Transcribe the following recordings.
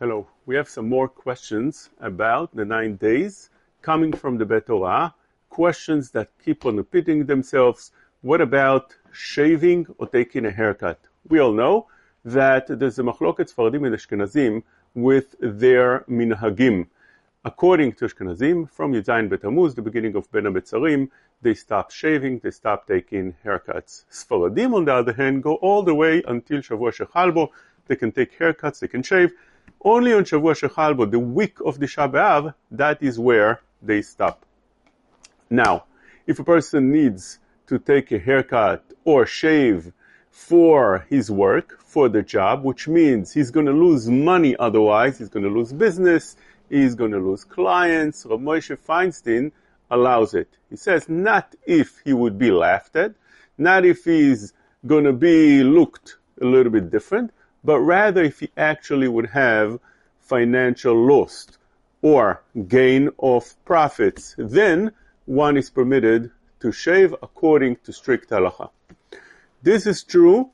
Hello. We have some more questions about the nine days coming from the Bet Horaha. Questions that keep on repeating themselves. What about shaving or taking a haircut? We all know that there's a machloket Sfaradim and Ashkenazim with their minhagim. According to Ashkenazim, from Yudzayin Betamuz, the beginning of Ben Hametzarim, they stop shaving, they stop taking haircuts. Sfaradim, on the other hand, go all the way until Shavua Shechalbo. They can take haircuts, they can shave. Only on Shavua Shechalbo, the week of the Shabbat, that is where they stop. Now, if a person needs to take a haircut or shave for his work, for the job, which means he's going to lose money otherwise, he's going to lose business, he's going to lose clients. Rav Moshe Feinstein allows it. He says not if he would be laughed at, not if he's going to be looked a little bit different, but rather if he actually would have financial loss or gain of profits, then one is permitted to shave according to strict halacha. This is true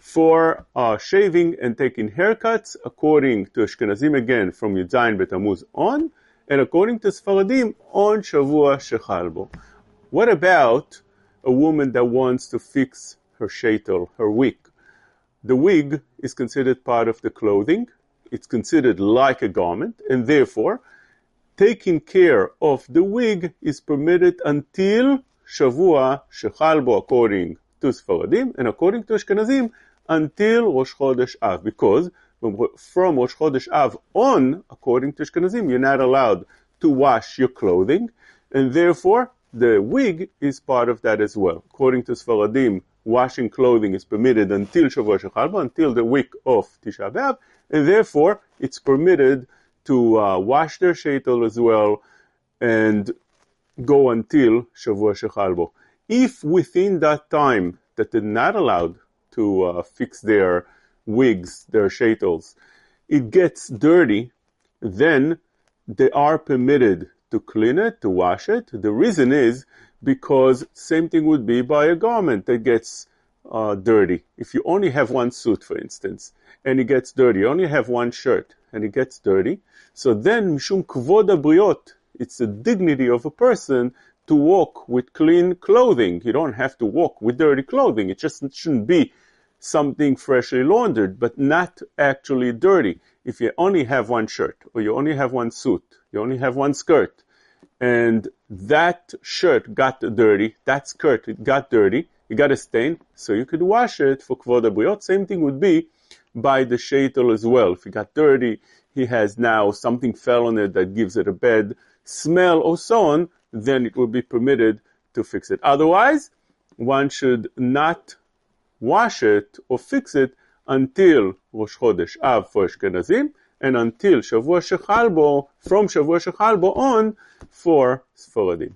for uh, shaving and taking haircuts according to Ashkenazim again from Yudzayin Betamuz on, and according to Sfaradim on Shavua Shechalbo. What about a woman that wants to fix her shaitel, her wig? The wig is considered part of the clothing. It's considered like a garment, and therefore, taking care of the wig is permitted until Shavua Shechalbo, according to Sfaradim, and according to Ashkenazim, until Rosh Chodesh Av, because from Rosh Chodesh Av on, according to Ashkenazim, you're not allowed to wash your clothing, and therefore the wig is part of that as well. According to Sfaradim, washing clothing is permitted until Shavuot Shechalba, until the week of Tisha B'Av, and therefore it's permitted to uh, wash their shaitel as well and go until Shavuot Shechalbo. If within that time that they're not allowed to uh, fix their wigs, their shaitels, it gets dirty, then they are permitted to clean it, to wash it. The reason is because same thing would be by a garment that gets uh, dirty. If you only have one suit, for instance, and it gets dirty, you only have one shirt and it gets dirty, so then mishum kvod briot, it's the dignity of a person to walk with clean clothing. You don't have to walk with dirty clothing. It just shouldn't be something freshly laundered, but not actually dirty. If you only have one shirt, or you only have one suit, you only have one skirt, and that shirt got dirty, that skirt it got dirty, it got a stain, so you could wash it for kvod abriot. Same thing would be by the shaitel as well. If it got dirty, he has now something fell on it that gives it a bad smell or so on, then it will be permitted to fix it. Otherwise, one should not wash it or fix it until Rosh Chodesh Av for Ashkenazim and until Shavua Shechalbo, from Shavua Shechalbo on for Sfaradim.